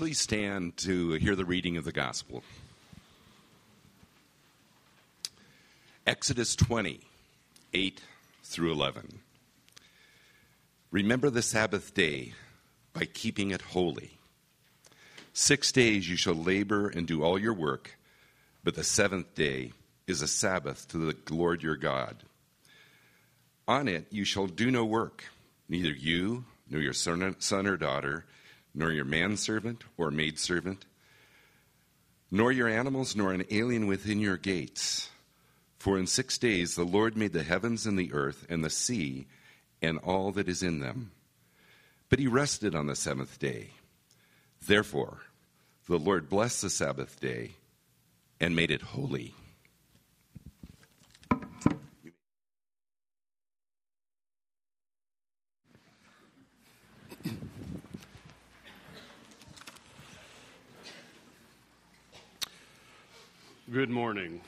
Please stand to hear the reading of the gospel. Exodus 20, 8 through 11. Remember the Sabbath day by keeping it holy. Six days you shall labor and do all your work, but the seventh day is a Sabbath to the Lord your God. On it you shall do no work, neither you, nor your son or daughter, nor your manservant or maidservant, nor your animals, nor an alien within your gates. For in six days the Lord made the heavens and the earth and the sea and all that is in them. But he rested on the seventh day. Therefore, the Lord blessed the Sabbath day and made it holy. Good morning.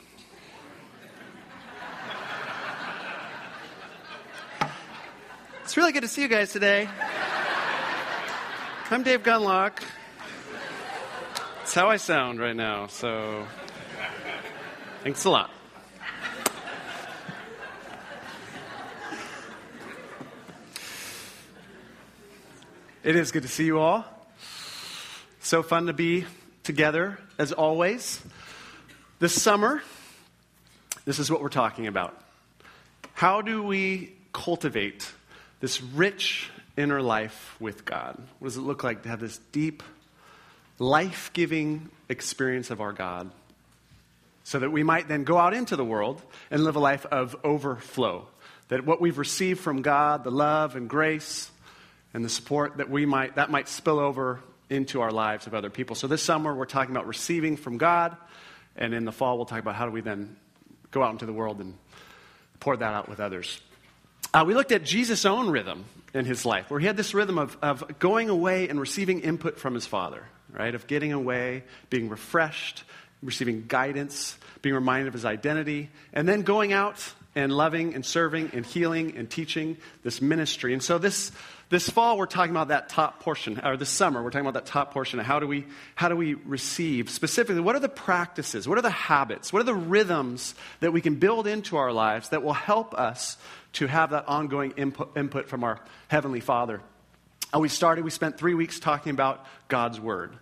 It's really good to see you guys today. I'm Dave Gunlock. It's how I sound right now, so thanks a lot. It is good to see you all. So fun to be together, as always. This summer, this is what we're talking about. How do we cultivate this rich inner life with God? What does it look like to have this deep, life giving experience of our God? So that we might then go out into the world and live a life of overflow. That what we've received from God, the love and grace and the support that we might that might spill over into our lives of other people. So this summer we're talking about receiving from God and in the fall, we'll talk about how do we then go out into the world and pour that out with others. Uh, we looked at Jesus' own rhythm in his life, where he had this rhythm of, of going away and receiving input from his father, right? Of getting away, being refreshed, receiving guidance, being reminded of his identity, and then going out and loving and serving and healing and teaching this ministry. And so this this fall, we're talking about that top portion, or this summer, we're talking about that top portion how do we, how do we receive. Specifically, what are the practices, what are the habits, what are the rhythms that we can build into our lives that will help us to have that ongoing input, input from our Heavenly Father? Uh, we started, we spent three weeks talking about God's Word.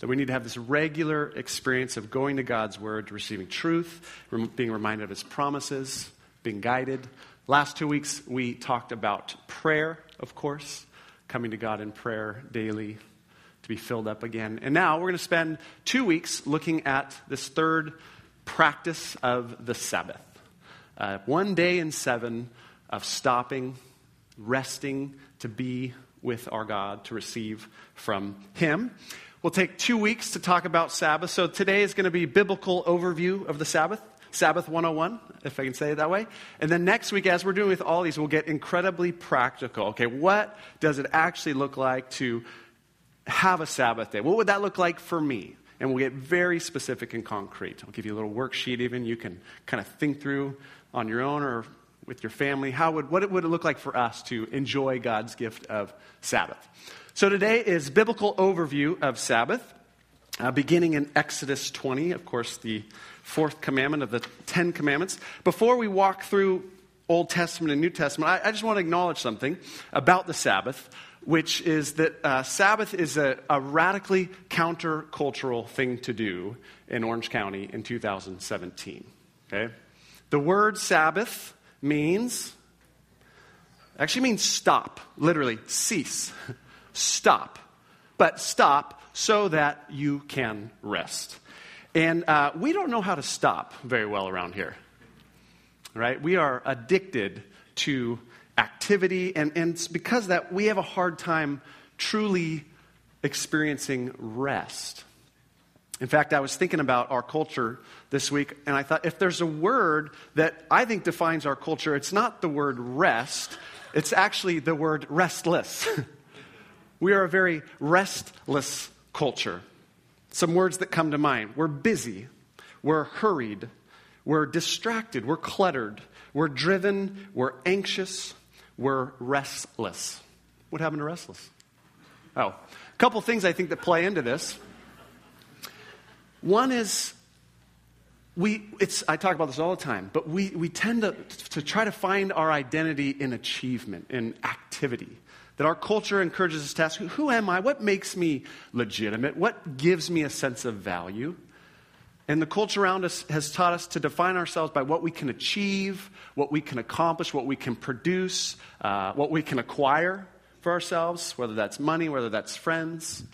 So we need to have this regular experience of going to God's Word, receiving truth, being reminded of His promises, being guided. Last two weeks, we talked about prayer of course, coming to God in prayer daily to be filled up again. And now we're going to spend two weeks looking at this third practice of the Sabbath. Uh, one day in seven of stopping, resting to be with our God, to receive from Him. We'll take two weeks to talk about Sabbath. So today is going to be biblical overview of the Sabbath. Sabbath 101, if I can say it that way. And then next week, as we're doing with all these, we'll get incredibly practical. Okay, what does it actually look like to have a Sabbath day? What would that look like for me? And we'll get very specific and concrete. I'll give you a little worksheet, even. You can kind of think through on your own or with your family. How would, what would it look like for us to enjoy God's gift of Sabbath? So today is biblical overview of Sabbath, uh, beginning in Exodus 20. Of course, the fourth commandment of the Ten Commandments. Before we walk through Old Testament and New Testament, I, I just want to acknowledge something about the Sabbath, which is that uh, Sabbath is a, a radically countercultural thing to do in Orange County in 2017. Okay? The word Sabbath means, actually means stop, literally, cease, stop. But stop so that you can rest. And uh, we don't know how to stop very well around here, right? We are addicted to activity, and, and it's because that we have a hard time truly experiencing rest. In fact, I was thinking about our culture this week, and I thought if there's a word that I think defines our culture, it's not the word rest, it's actually the word restless. we are a very restless culture. Some words that come to mind we're busy, we're hurried, we're distracted, we're cluttered, we're driven, we're anxious, we're restless. What happened to restless? Oh, a couple things I think that play into this. One is we, it's, I talk about this all the time, but we, we tend to, to try to find our identity in achievement, in activity. That our culture encourages us to ask, who am I? What makes me legitimate? What gives me a sense of value? And the culture around us has taught us to define ourselves by what we can achieve, what we can accomplish, what we can produce, uh, what we can acquire for ourselves, whether that's money, whether that's friends.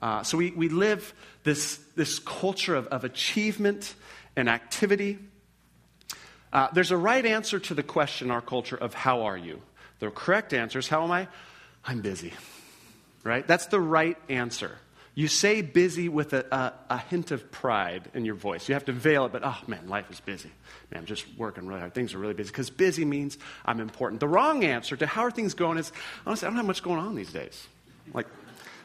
Uh, so we, we live this, this culture of, of achievement and activity. Uh, there's a right answer to the question in our culture of how are you? The correct answer is how am I? I'm busy. Right? That's the right answer. You say busy with a, a, a, hint of pride in your voice. You have to veil it, but oh man, life is busy. Man, I'm just working really hard. Things are really busy because busy means I'm important. The wrong answer to how are things going is honestly, I don't have much going on these days. Like,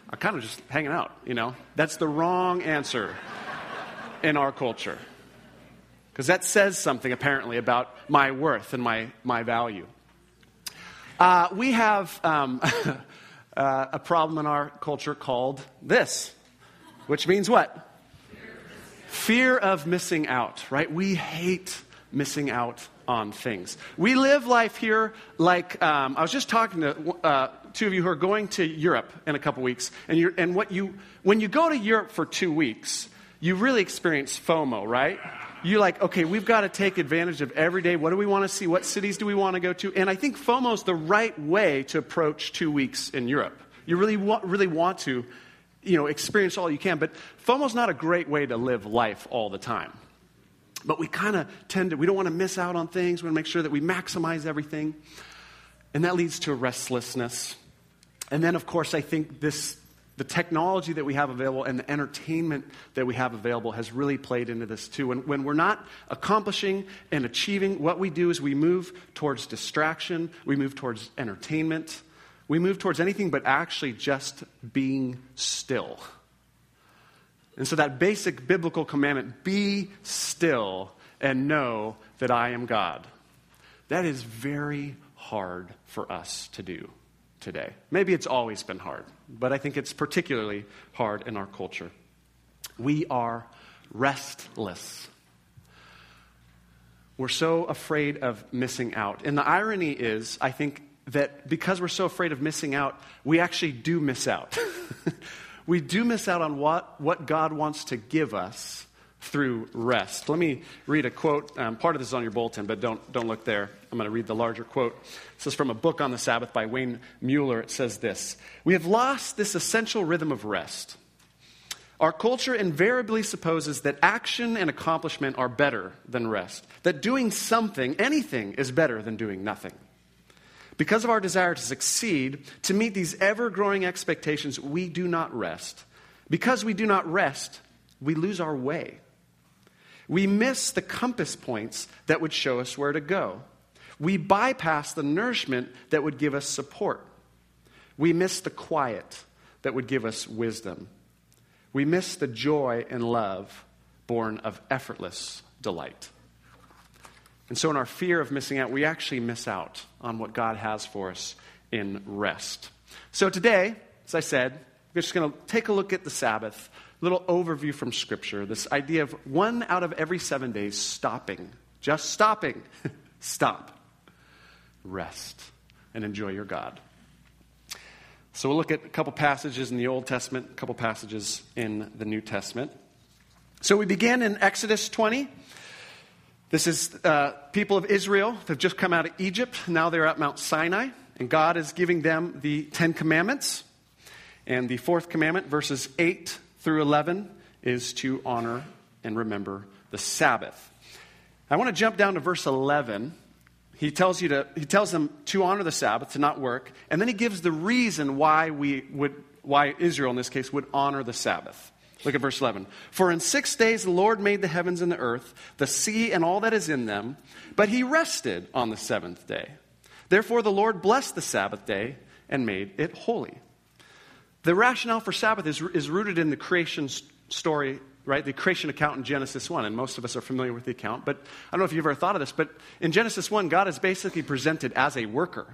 I'm kind of just hanging out, you know? That's the wrong answer in our culture. Because that says something apparently about my worth and my, my value. Uh, we have. Um, uh, a problem in our culture called this, which means what? Fear of missing out, right? We hate missing out on things. We live life here like um, I was just talking to uh, two of you who are going to Europe in a couple weeks, and, and what you when you go to Europe for two weeks, you really experience FOMO, right? You're like, okay, we've got to take advantage of every day. What do we want to see? What cities do we want to go to? And I think FOMO is the right way to approach two weeks in Europe. You really want, really want to, you know, experience all you can. But FOMO is not a great way to live life all the time. But we kind of tend to, we don't want to miss out on things. We want to make sure that we maximize everything. And that leads to restlessness. And then, of course, I think this the technology that we have available and the entertainment that we have available has really played into this too. When, when we're not accomplishing and achieving, what we do is we move towards distraction, we move towards entertainment, we move towards anything but actually just being still. And so, that basic biblical commandment be still and know that I am God that is very hard for us to do today. Maybe it's always been hard, but I think it's particularly hard in our culture. We are restless. We're so afraid of missing out. And the irony is, I think, that because we're so afraid of missing out, we actually do miss out. we do miss out on what, what God wants to give us through rest. Let me read a quote. Um, part of this is on your bulletin, but don't, don't look there. I'm going to read the larger quote. This is from a book on the Sabbath by Wayne Muller. It says this We have lost this essential rhythm of rest. Our culture invariably supposes that action and accomplishment are better than rest, that doing something, anything, is better than doing nothing. Because of our desire to succeed, to meet these ever growing expectations, we do not rest. Because we do not rest, we lose our way. We miss the compass points that would show us where to go. We bypass the nourishment that would give us support. We miss the quiet that would give us wisdom. We miss the joy and love born of effortless delight. And so, in our fear of missing out, we actually miss out on what God has for us in rest. So, today, as I said, we're just going to take a look at the Sabbath a little overview from Scripture this idea of one out of every seven days stopping, just stopping. Stop, rest, and enjoy your God. So we'll look at a couple passages in the Old Testament, a couple passages in the New Testament. So we begin in Exodus 20. This is uh, people of Israel that have just come out of Egypt. Now they're at Mount Sinai, and God is giving them the Ten Commandments. And the fourth commandment, verses 8 through 11 is to honor and remember the Sabbath. I want to jump down to verse 11. He tells, you to, he tells them to honor the Sabbath, to not work, and then he gives the reason why, we would, why Israel, in this case, would honor the Sabbath. Look at verse 11. For in six days the Lord made the heavens and the earth, the sea and all that is in them, but he rested on the seventh day. Therefore the Lord blessed the Sabbath day and made it holy. The rationale for Sabbath is, is rooted in the creation story, right? The creation account in Genesis 1. And most of us are familiar with the account. But I don't know if you've ever thought of this, but in Genesis 1, God is basically presented as a worker.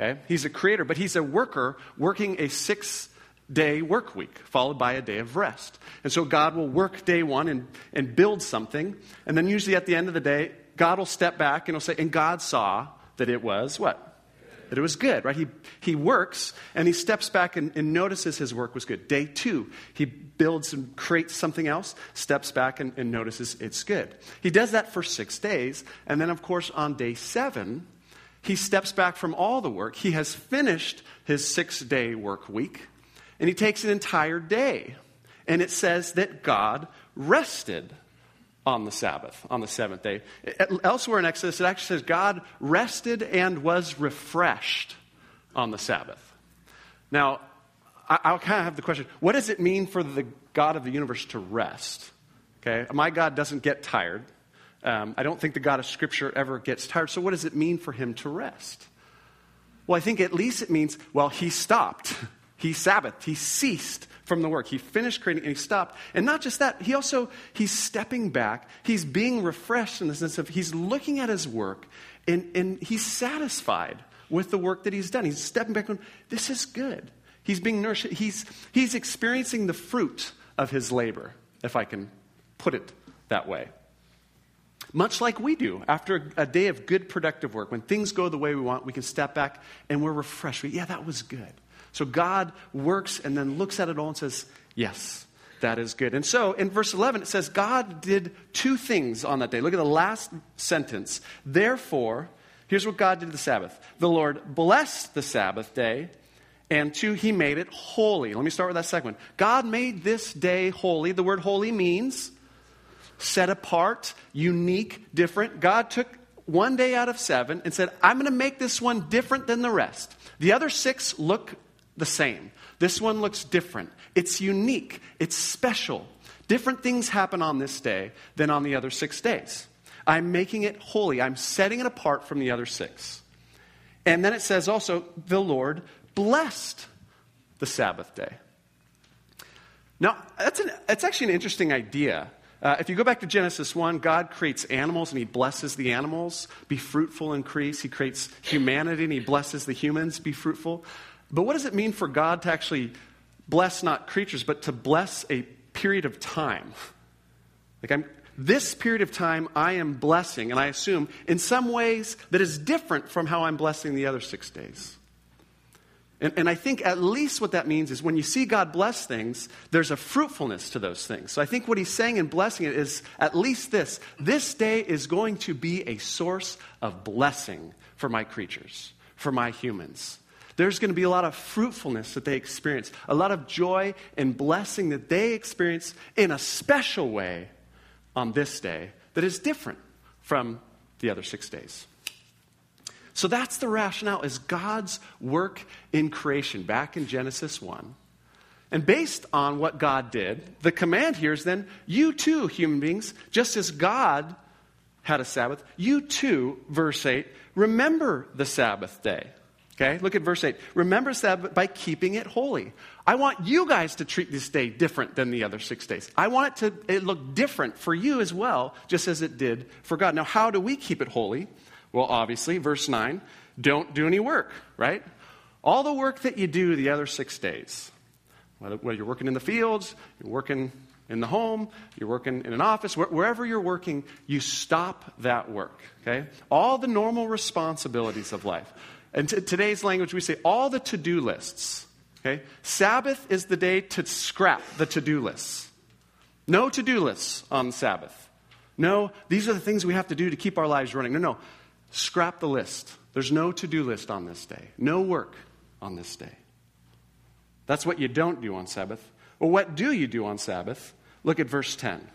Okay? He's a creator, but he's a worker working a six day work week, followed by a day of rest. And so God will work day one and, and build something. And then usually at the end of the day, God will step back and he'll say, and God saw that it was what? That it was good, right? He, he works and he steps back and, and notices his work was good. Day two, he builds and creates something else, steps back and, and notices it's good. He does that for six days. And then, of course, on day seven, he steps back from all the work. He has finished his six day work week, and he takes an entire day. And it says that God rested on the Sabbath, on the seventh day. Elsewhere in Exodus, it actually says God rested and was refreshed on the Sabbath. Now, I'll kind of have the question what does it mean for the God of the universe to rest? Okay, my God doesn't get tired. Um, I don't think the God of Scripture ever gets tired. So, what does it mean for him to rest? Well, I think at least it means, well, he stopped. He Sabbathed. He ceased from the work. He finished creating and he stopped. And not just that, he also, he's stepping back. He's being refreshed in the sense of he's looking at his work and, and he's satisfied with the work that he's done. He's stepping back and this is good. He's being nourished. He's, he's experiencing the fruit of his labor, if I can put it that way. Much like we do. After a day of good, productive work, when things go the way we want, we can step back and we're refreshed. We, yeah, that was good. So God works and then looks at it all and says, Yes, that is good. And so in verse 11, it says, God did two things on that day. Look at the last sentence. Therefore, here's what God did to the Sabbath the Lord blessed the Sabbath day. And two, he made it holy. Let me start with that second one. God made this day holy. The word holy means set apart, unique, different. God took one day out of seven and said, I'm going to make this one different than the rest. The other six look the same. This one looks different. It's unique. It's special. Different things happen on this day than on the other six days. I'm making it holy. I'm setting it apart from the other six. And then it says also, the Lord blessed the Sabbath day. Now, that's, an, that's actually an interesting idea. Uh, if you go back to Genesis 1, God creates animals and he blesses the animals, be fruitful, increase. He creates humanity and he blesses the humans, be fruitful. But what does it mean for God to actually bless not creatures, but to bless a period of time? Like I'm, this period of time I am blessing, and I assume in some ways that is different from how I'm blessing the other six days. And, and, I think at least what that means is when you see God bless things, there's a fruitfulness to those things. So I think what he's saying in blessing it is at least this this day is going to be a source of blessing for my creatures, for my humans there's going to be a lot of fruitfulness that they experience, a lot of joy and blessing that they experience in a special way on this day that is different from the other six days. So that's the rationale is God's work in creation back in Genesis 1. And based on what God did, the command here is then you too, human beings, just as God had a Sabbath, you too, verse 8, remember the Sabbath day. Okay, look at verse 8. Remember Sabbath by keeping it holy. I want you guys to treat this day different than the other six days. I want it to it look different for you as well, just as it did for God. Now, how do we keep it holy? Well, obviously, verse 9 don't do any work, right? All the work that you do the other six days, whether, you're working in the fields, you're working in the home, you're working in an office, wherever you're working, you stop that work, okay? All the normal responsibilities of life. And t- today's language, we say all the to do lists. Okay? Sabbath is the day to scrap the to do lists. No to do lists on Sabbath. No, these are the things we have to do to keep our lives running. No, no. Scrap the list. There's no to do list on this day, no work on this day. That's what you don't do on Sabbath. Well, what do you do on Sabbath? Look at verse 10.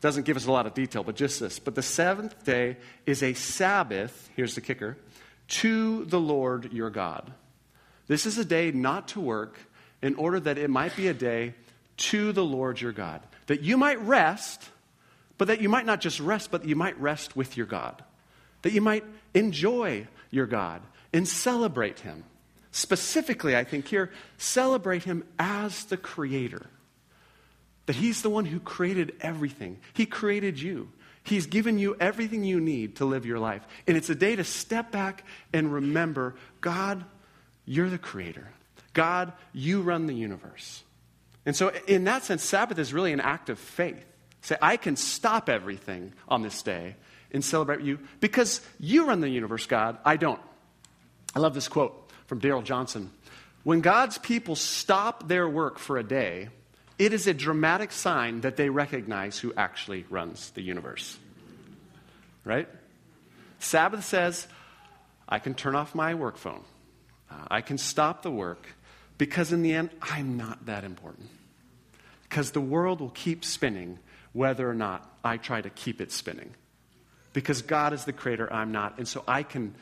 Doesn't give us a lot of detail, but just this. But the seventh day is a Sabbath, here's the kicker, to the Lord your God. This is a day not to work in order that it might be a day to the Lord your God. That you might rest, but that you might not just rest, but you might rest with your God. That you might enjoy your God and celebrate Him. Specifically, I think here, celebrate Him as the Creator. That He's the one who created everything, He created you. He's given you everything you need to live your life. And it's a day to step back and remember God, you're the creator. God, you run the universe. And so, in that sense, Sabbath is really an act of faith. Say, I can stop everything on this day and celebrate you because you run the universe, God. I don't. I love this quote from Darrell Johnson. When God's people stop their work for a day, it is a dramatic sign that they recognize who actually runs the universe. Right? Sabbath says, I can turn off my work phone. Uh, I can stop the work because in the end, I'm not that important. Because the world will keep spinning whether or not I try to keep it spinning. Because God is the creator, I'm not. And so I can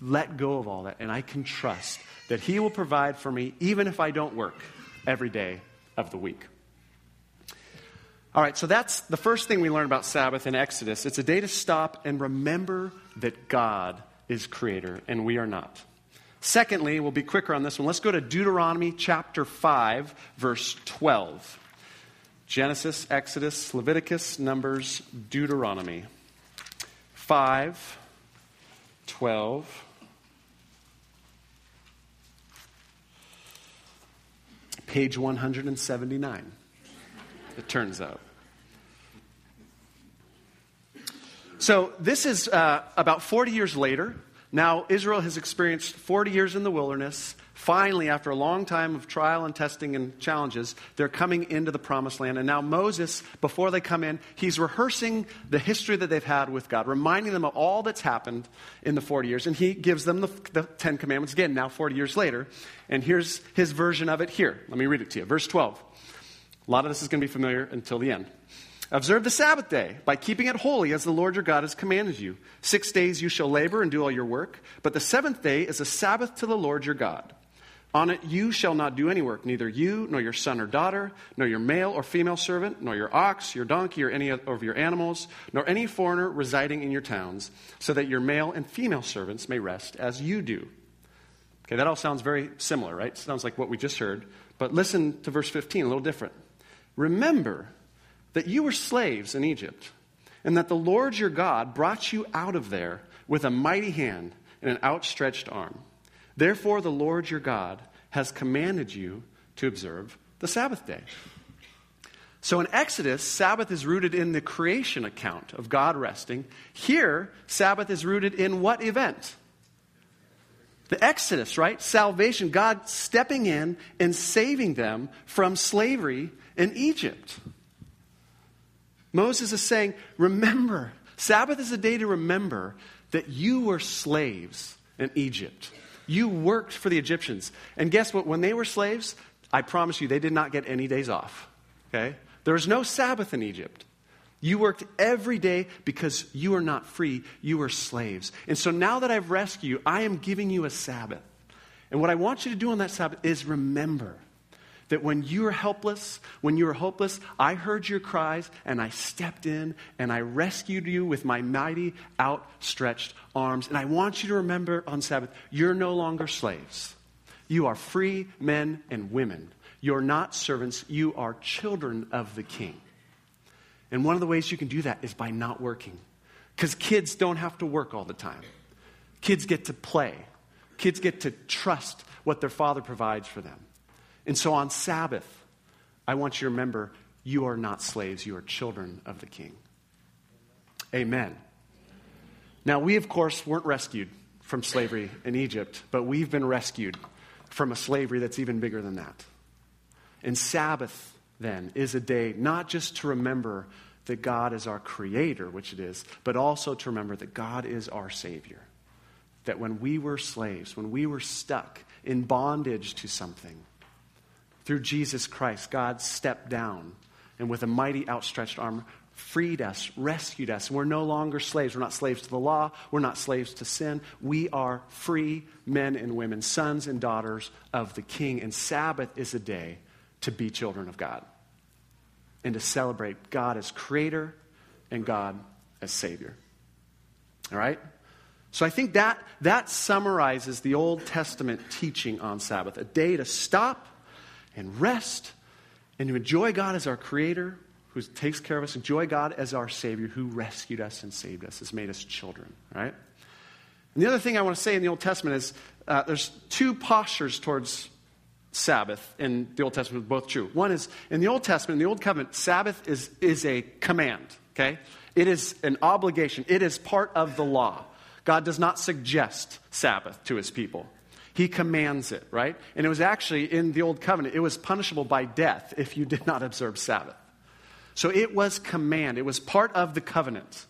let go of all that and I can trust that He will provide for me even if I don't work every day of the week. All right, so that's the first thing we learn about Sabbath in Exodus. It's a day to stop and remember that God is creator and we are not. Secondly, we'll be quicker on this one. Let's go to Deuteronomy chapter 5, verse 12. Genesis, Exodus, Leviticus, Numbers, Deuteronomy. 5, 12. Page 179, it turns out. So, this is uh, about 40 years later. Now, Israel has experienced 40 years in the wilderness. Finally, after a long time of trial and testing and challenges, they're coming into the promised land. And now, Moses, before they come in, he's rehearsing the history that they've had with God, reminding them of all that's happened in the 40 years. And he gives them the, the Ten Commandments again, now 40 years later. And here's his version of it here. Let me read it to you. Verse 12. A lot of this is going to be familiar until the end. Observe the Sabbath day by keeping it holy as the Lord your God has commanded you. Six days you shall labor and do all your work, but the seventh day is a Sabbath to the Lord your God. On it you shall not do any work, neither you, nor your son or daughter, nor your male or female servant, nor your ox, your donkey, or any of your animals, nor any foreigner residing in your towns, so that your male and female servants may rest as you do. Okay, that all sounds very similar, right? Sounds like what we just heard. But listen to verse 15, a little different. Remember that you were slaves in Egypt, and that the Lord your God brought you out of there with a mighty hand and an outstretched arm. Therefore, the Lord your God has commanded you to observe the Sabbath day. So in Exodus, Sabbath is rooted in the creation account of God resting. Here, Sabbath is rooted in what event? The Exodus, right? Salvation, God stepping in and saving them from slavery in Egypt. Moses is saying, Remember, Sabbath is a day to remember that you were slaves in Egypt. You worked for the Egyptians. And guess what? When they were slaves, I promise you, they did not get any days off. Okay? There was no Sabbath in Egypt. You worked every day because you are not free. You were slaves. And so now that I've rescued you, I am giving you a Sabbath. And what I want you to do on that Sabbath is remember that when you were helpless, when you were hopeless, I heard your cries and I stepped in and I rescued you with my mighty outstretched arms. And I want you to remember on Sabbath, you're no longer slaves. You are free men and women. You're not servants, you are children of the king. And one of the ways you can do that is by not working. Because kids don't have to work all the time. Kids get to play. Kids get to trust what their father provides for them. And so on Sabbath, I want you to remember you are not slaves, you are children of the King. Amen. Now, we, of course, weren't rescued from slavery in Egypt, but we've been rescued from a slavery that's even bigger than that. And Sabbath, then, is a day not just to remember that God is our creator, which it is, but also to remember that God is our Savior. That when we were slaves, when we were stuck in bondage to something, through Jesus Christ, God stepped down and with a mighty outstretched arm freed us, rescued us. We're no longer slaves. We're not slaves to the law. We're not slaves to sin. We are free men and women, sons and daughters of the King. And Sabbath is a day to be children of God and to celebrate God as creator and God as Savior. All right? So I think that, that summarizes the Old Testament teaching on Sabbath a day to stop and rest and to enjoy God as our creator who takes care of us, enjoy God as our Savior who rescued us and saved us, has made us children, right? And the other thing I want to say in the Old Testament is uh, there's two postures towards Sabbath in the Old Testament both true. One is in the Old Testament, in the Old Covenant, Sabbath is, is a command, okay? It is an obligation, it is part of the law. God does not suggest Sabbath to his people. He commands it, right? And it was actually in the Old Covenant, it was punishable by death if you did not observe Sabbath. So it was command, it was part of the covenant.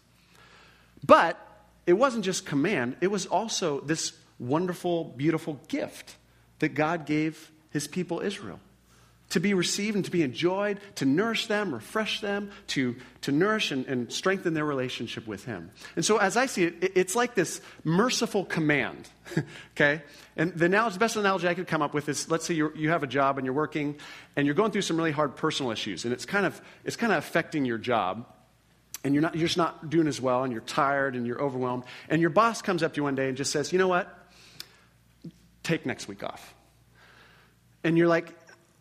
But it wasn't just command, it was also this wonderful, beautiful gift that God gave his people Israel to be received and to be enjoyed, to nourish them, refresh them, to, to nourish and, and strengthen their relationship with Him. And so, as I see it, it it's like this merciful command, okay? And the, analogy, the best analogy I could come up with is let's say you you have a job and you're working and you're going through some really hard personal issues, and it's kind of, it's kind of affecting your job. And you're, not, you're just not doing as well, and you're tired and you're overwhelmed. And your boss comes up to you one day and just says, You know what? Take next week off. And you're like,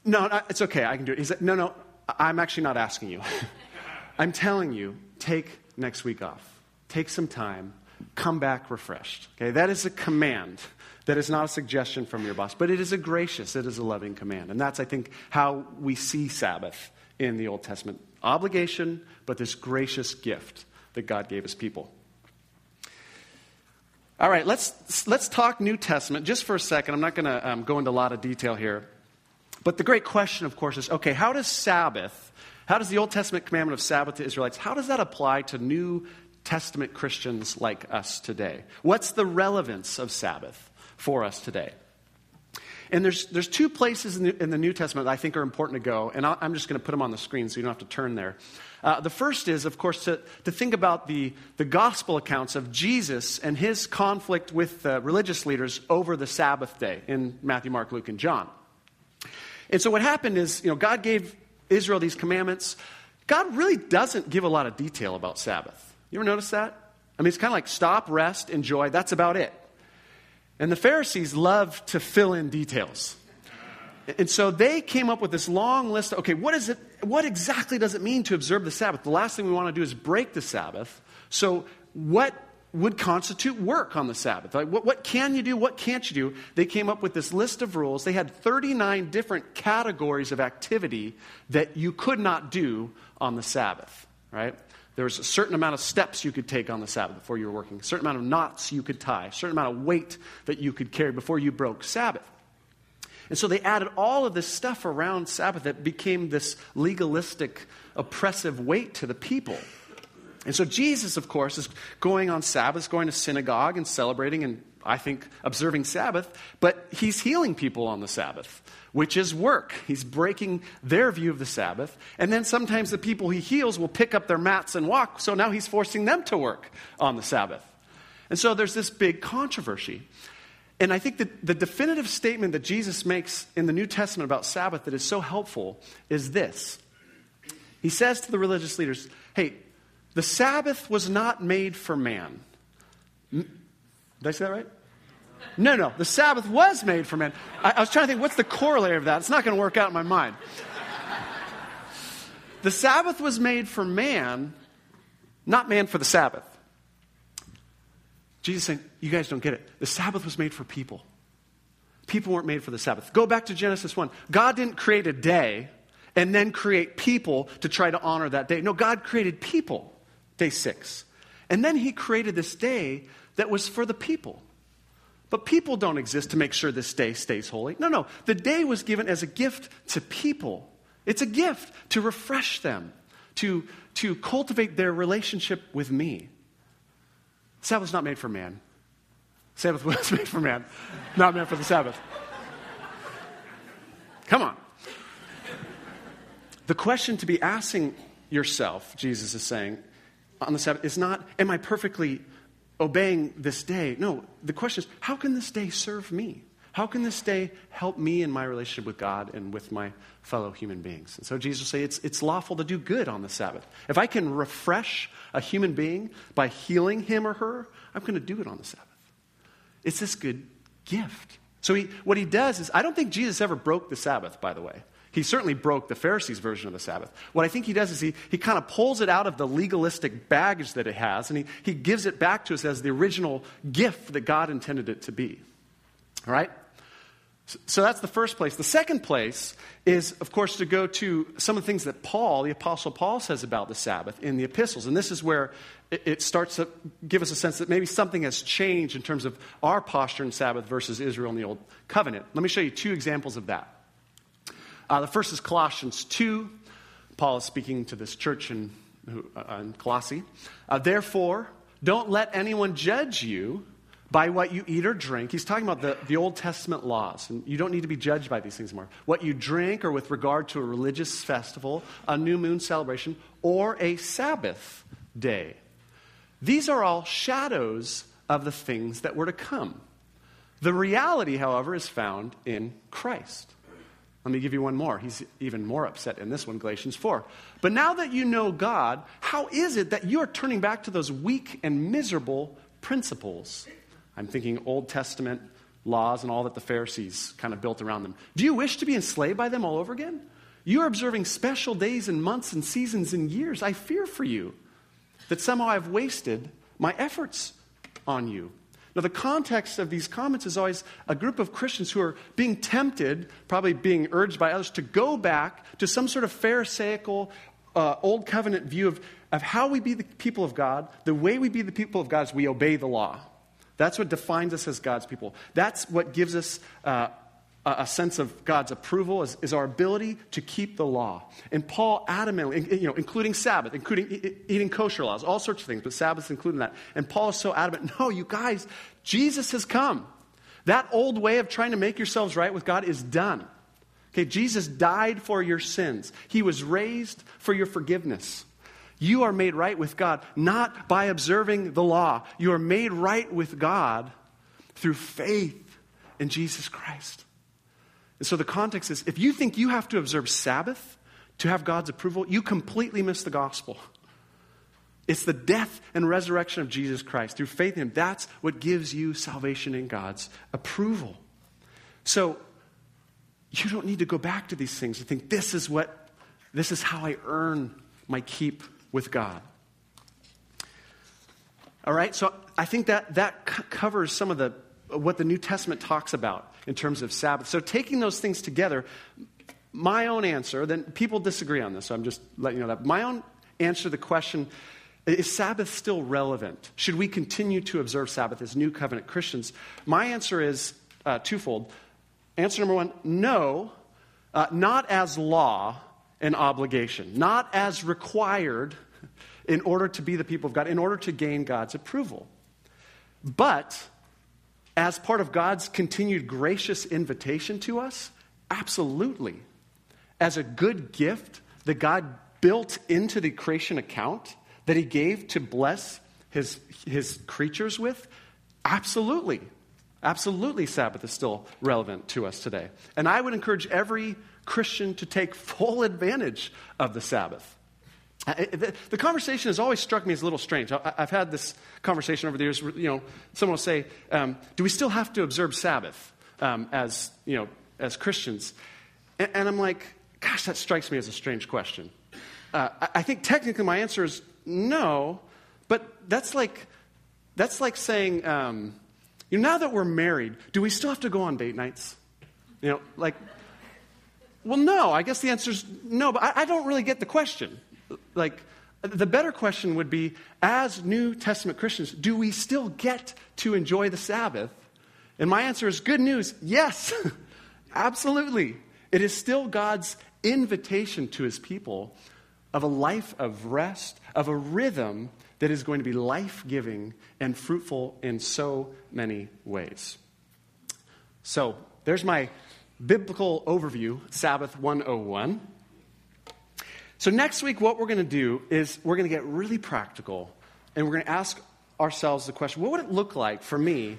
no, no, it's okay, I can do it. He said, no, no, I'm actually not asking you. I'm telling you, take next week off. Take some time, come back refreshed. Okay, that is a command. That is not a suggestion from your boss, but it is a gracious, it is a loving command. And that's, I think, how we see Sabbath in the Old Testament. Obligation, but this gracious gift that God gave his people. All right, let's, let's talk New Testament just for a second. I'm not going to um, go into a lot of detail here. But the great question, of course, is okay, how does Sabbath, how does the Old Testament commandment of Sabbath to Israelites, how does that apply to New Testament Christians like us today? What's the relevance of Sabbath for us today? And there's, there's two places in the, in the New Testament that I think are important to go, and i am just going to put them on the screen so you don't have to turn there. Uh, the first is, of course, to, to think about the, the gospel accounts of Jesus and his conflict with the religious leaders over the Sabbath day in Matthew, Mark, Luke, and John. And so what happened is, you know, God gave Israel these commandments. God really doesn't give a lot of detail about Sabbath. You ever notice that? I mean, it's kind of like stop, rest, enjoy. That's about it. And the Pharisees love to fill in details. And so they came up with this long list. Of, okay, what is it? What exactly does it mean to observe the Sabbath? The last thing we want to do is break the Sabbath. So, what would constitute work on the Sabbath. Like, what, what can you do? What can't you do? They came up with this list of rules. They had 39 different categories of activity that you could not do on the Sabbath, right? There was a certain amount of steps you could take on the Sabbath before you were working, a certain amount of knots you could tie, a certain amount of weight that you could carry before you broke Sabbath. And so they added all of this stuff around Sabbath that became this legalistic, oppressive weight to the people. And so Jesus, of course, is going on Sabbath, going to synagogue and celebrating and I think observing Sabbath, but he's healing people on the Sabbath, which is work. He's breaking their view of the Sabbath. And then sometimes the people he heals will pick up their mats and walk, so now he's forcing them to work on the Sabbath. And so there's this big controversy. And I think that the definitive statement that Jesus makes in the New Testament about Sabbath that is so helpful is this. He says to the religious leaders, Hey, the Sabbath was not made for man. Did I say that right? No, no. The Sabbath was made for man. I, I was trying to think, what's the corollary of that? It's not going to work out in my mind. The Sabbath was made for man, not man for the Sabbath. Jesus saying, You guys don't get it. The Sabbath was made for people. People weren't made for the Sabbath. Go back to Genesis 1. God didn't create a day and then create people to try to honor that day. No, God created people day six. And then he created this day that was for the people. But people don't exist to make sure this day stays holy. No, no. The day was given as a gift to people. It's a gift to refresh them, to, to cultivate their relationship with me. Sabbath's not made for man. Sabbath was made for man, not meant for the Sabbath. Come on. The question to be asking yourself, Jesus is saying, on the Sabbath is not, am I perfectly obeying this day? No, the question is, how can this day serve me? How can this day help me in my relationship with God and with my fellow human beings? And so Jesus will say it's, it's lawful to do good on the Sabbath. If I can refresh a human being by healing him or her, I'm going to do it on the Sabbath. It's this good gift. So he, what he does is, I don't think Jesus ever broke the Sabbath, by the way. He certainly broke the Pharisees' version of the Sabbath. What I think he does is he, he kind of pulls it out of the legalistic baggage that it has, and he, he gives it back to us as the original gift that God intended it to be. All right? So that's the first place. The second place is, of course, to go to some of the things that Paul, the Apostle Paul, says about the Sabbath in the epistles. And this is where it starts to give us a sense that maybe something has changed in terms of our posture in Sabbath versus Israel in the Old Covenant. Let me show you two examples of that. Uh, the first is Colossians 2. Paul is speaking to this church in, uh, in Colossae. Uh, Therefore, don't let anyone judge you by what you eat or drink. He's talking about the, the Old Testament laws, and you don't need to be judged by these things anymore. What you drink, or with regard to a religious festival, a new moon celebration, or a Sabbath day. These are all shadows of the things that were to come. The reality, however, is found in Christ. Let me give you one more. He's even more upset in this one, Galatians 4. But now that you know God, how is it that you are turning back to those weak and miserable principles? I'm thinking Old Testament laws and all that the Pharisees kind of built around them. Do you wish to be enslaved by them all over again? You are observing special days and months and seasons and years. I fear for you that somehow I've wasted my efforts on you. Now, the context of these comments is always a group of Christians who are being tempted, probably being urged by others, to go back to some sort of Pharisaical, uh, Old Covenant view of, of how we be the people of God. The way we be the people of God is we obey the law. That's what defines us as God's people. That's what gives us uh, a sense of God's approval is, is, our ability to keep the law. And Paul adamantly, you know, including Sabbath, including eating kosher laws, all sorts of things, but Sabbath's including that. And Paul is so adamant, no, you guys, Jesus has come. That old way of trying to make yourselves right with God is done. Okay, Jesus died for your sins. He was raised for your forgiveness. You are made right with God not by observing the law. You are made right with God through faith in Jesus Christ. And so the context is if you think you have to observe Sabbath to have God's approval, you completely miss the gospel. It's the death and resurrection of Jesus Christ through faith in Him. That's what gives you salvation in God's approval. So you don't need to go back to these things and think this is what this is how I earn my keep with God. All right, so I think that that covers some of the what the New Testament talks about in terms of Sabbath. So, taking those things together, my own answer, then people disagree on this, so I'm just letting you know that. My own answer to the question is Sabbath still relevant? Should we continue to observe Sabbath as New Covenant Christians? My answer is uh, twofold. Answer number one no, uh, not as law and obligation, not as required in order to be the people of God, in order to gain God's approval. But as part of God's continued gracious invitation to us? Absolutely. As a good gift that God built into the creation account that He gave to bless His, his creatures with? Absolutely. Absolutely, Sabbath is still relevant to us today. And I would encourage every Christian to take full advantage of the Sabbath. The conversation has always struck me as a little strange. I've had this conversation over the years. You know, someone will say, um, "Do we still have to observe Sabbath um, as you know as Christians?" And, I'm like, "Gosh, that strikes me as a strange question." Uh, I think technically my answer is no, but that's like that's like saying, um, you know, now that we're married, do we still have to go on date nights? You know, like, well, no. I guess the answer is no, but I, I don't really get the question like, the better question would be as New Testament Christians, do we still get to enjoy the Sabbath? And my answer is good news yes, absolutely. It is still God's invitation to his people of a life of rest, of a rhythm that is going to be life giving and fruitful in so many ways. So, there's my biblical overview, Sabbath 101. So, next week, what we're going to do is we're going to get really practical and we're going to ask ourselves the question what would it look like for me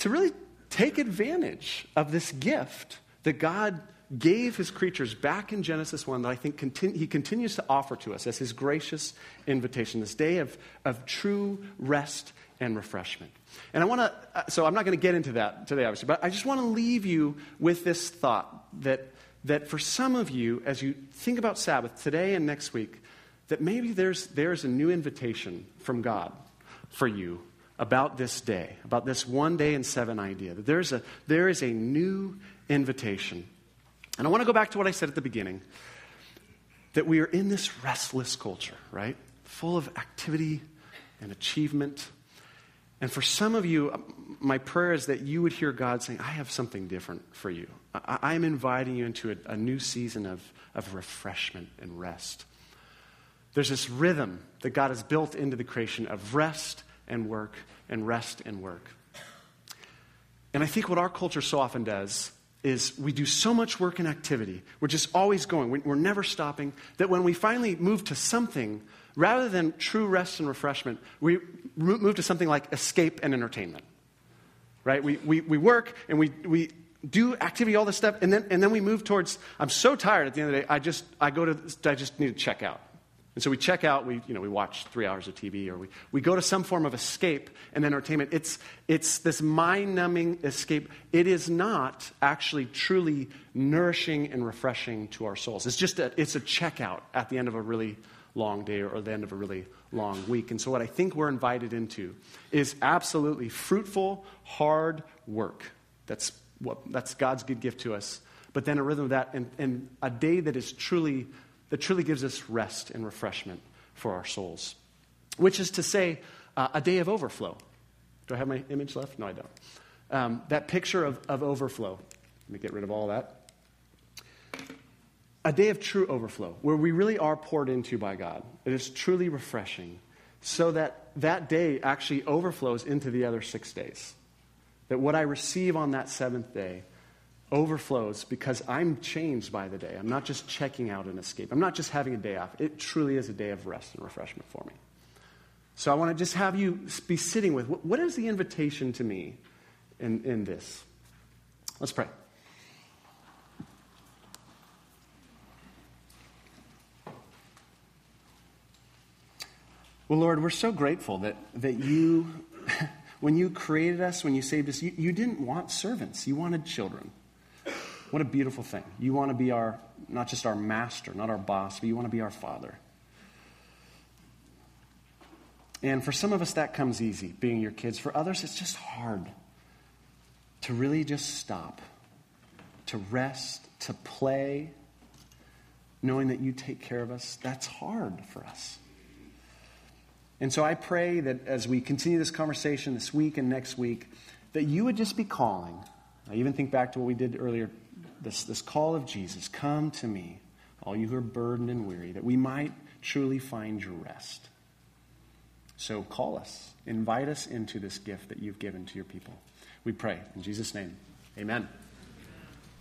to really take advantage of this gift that God gave his creatures back in Genesis 1 that I think continu- he continues to offer to us as his gracious invitation, this day of, of true rest and refreshment. And I want to, uh, so I'm not going to get into that today, obviously, but I just want to leave you with this thought that that for some of you, as you think about Sabbath today and next week, that maybe there's, there's a new invitation from God for you about this day, about this one day in seven idea. That there's a, there is a new invitation. And I want to go back to what I said at the beginning that we are in this restless culture, right? Full of activity and achievement. And for some of you, uh, my prayer is that you would hear God saying, I have something different for you. I am inviting you into a, a new season of, of refreshment and rest. There's this rhythm that God has built into the creation of rest and work and rest and work. And I think what our culture so often does is we do so much work and activity. We're just always going. We're never stopping. That when we finally move to something, rather than true rest and refreshment, we move to something like escape and entertainment. Right? We, we, we work and we, we do activity, all this stuff, and then, and then we move towards, I'm so tired at the end of the day, I just, I go to, I just need to check out. And so we check out, we, you know, we watch three hours of TV, or we, we go to some form of escape and entertainment. It's, it's this mind numbing escape. It is not actually truly nourishing and refreshing to our souls. It's just a, it's a checkout at the end of a really long day or the end of a really long week. And so, what I think we're invited into is absolutely fruitful, hard work. That's, what, that's God's good gift to us. But then a rhythm of that, and, and a day that is truly that truly gives us rest and refreshment for our souls, which is to say, uh, a day of overflow. Do I have my image left? No, I don't. Um, that picture of, of overflow. Let me get rid of all that. A day of true overflow, where we really are poured into by God. It is truly refreshing, so that that day actually overflows into the other six days. That what I receive on that seventh day overflows because I'm changed by the day. I'm not just checking out and escape. I'm not just having a day off. It truly is a day of rest and refreshment for me. So I want to just have you be sitting with what is the invitation to me in, in this? Let's pray. Well, Lord, we're so grateful that, that you, when you created us, when you saved us, you, you didn't want servants, you wanted children. What a beautiful thing. You want to be our, not just our master, not our boss, but you want to be our father. And for some of us, that comes easy, being your kids. For others, it's just hard to really just stop, to rest, to play, knowing that you take care of us. That's hard for us. And so I pray that as we continue this conversation this week and next week, that you would just be calling. I even think back to what we did earlier this, this call of Jesus come to me, all you who are burdened and weary, that we might truly find your rest. So call us, invite us into this gift that you've given to your people. We pray in Jesus' name. Amen.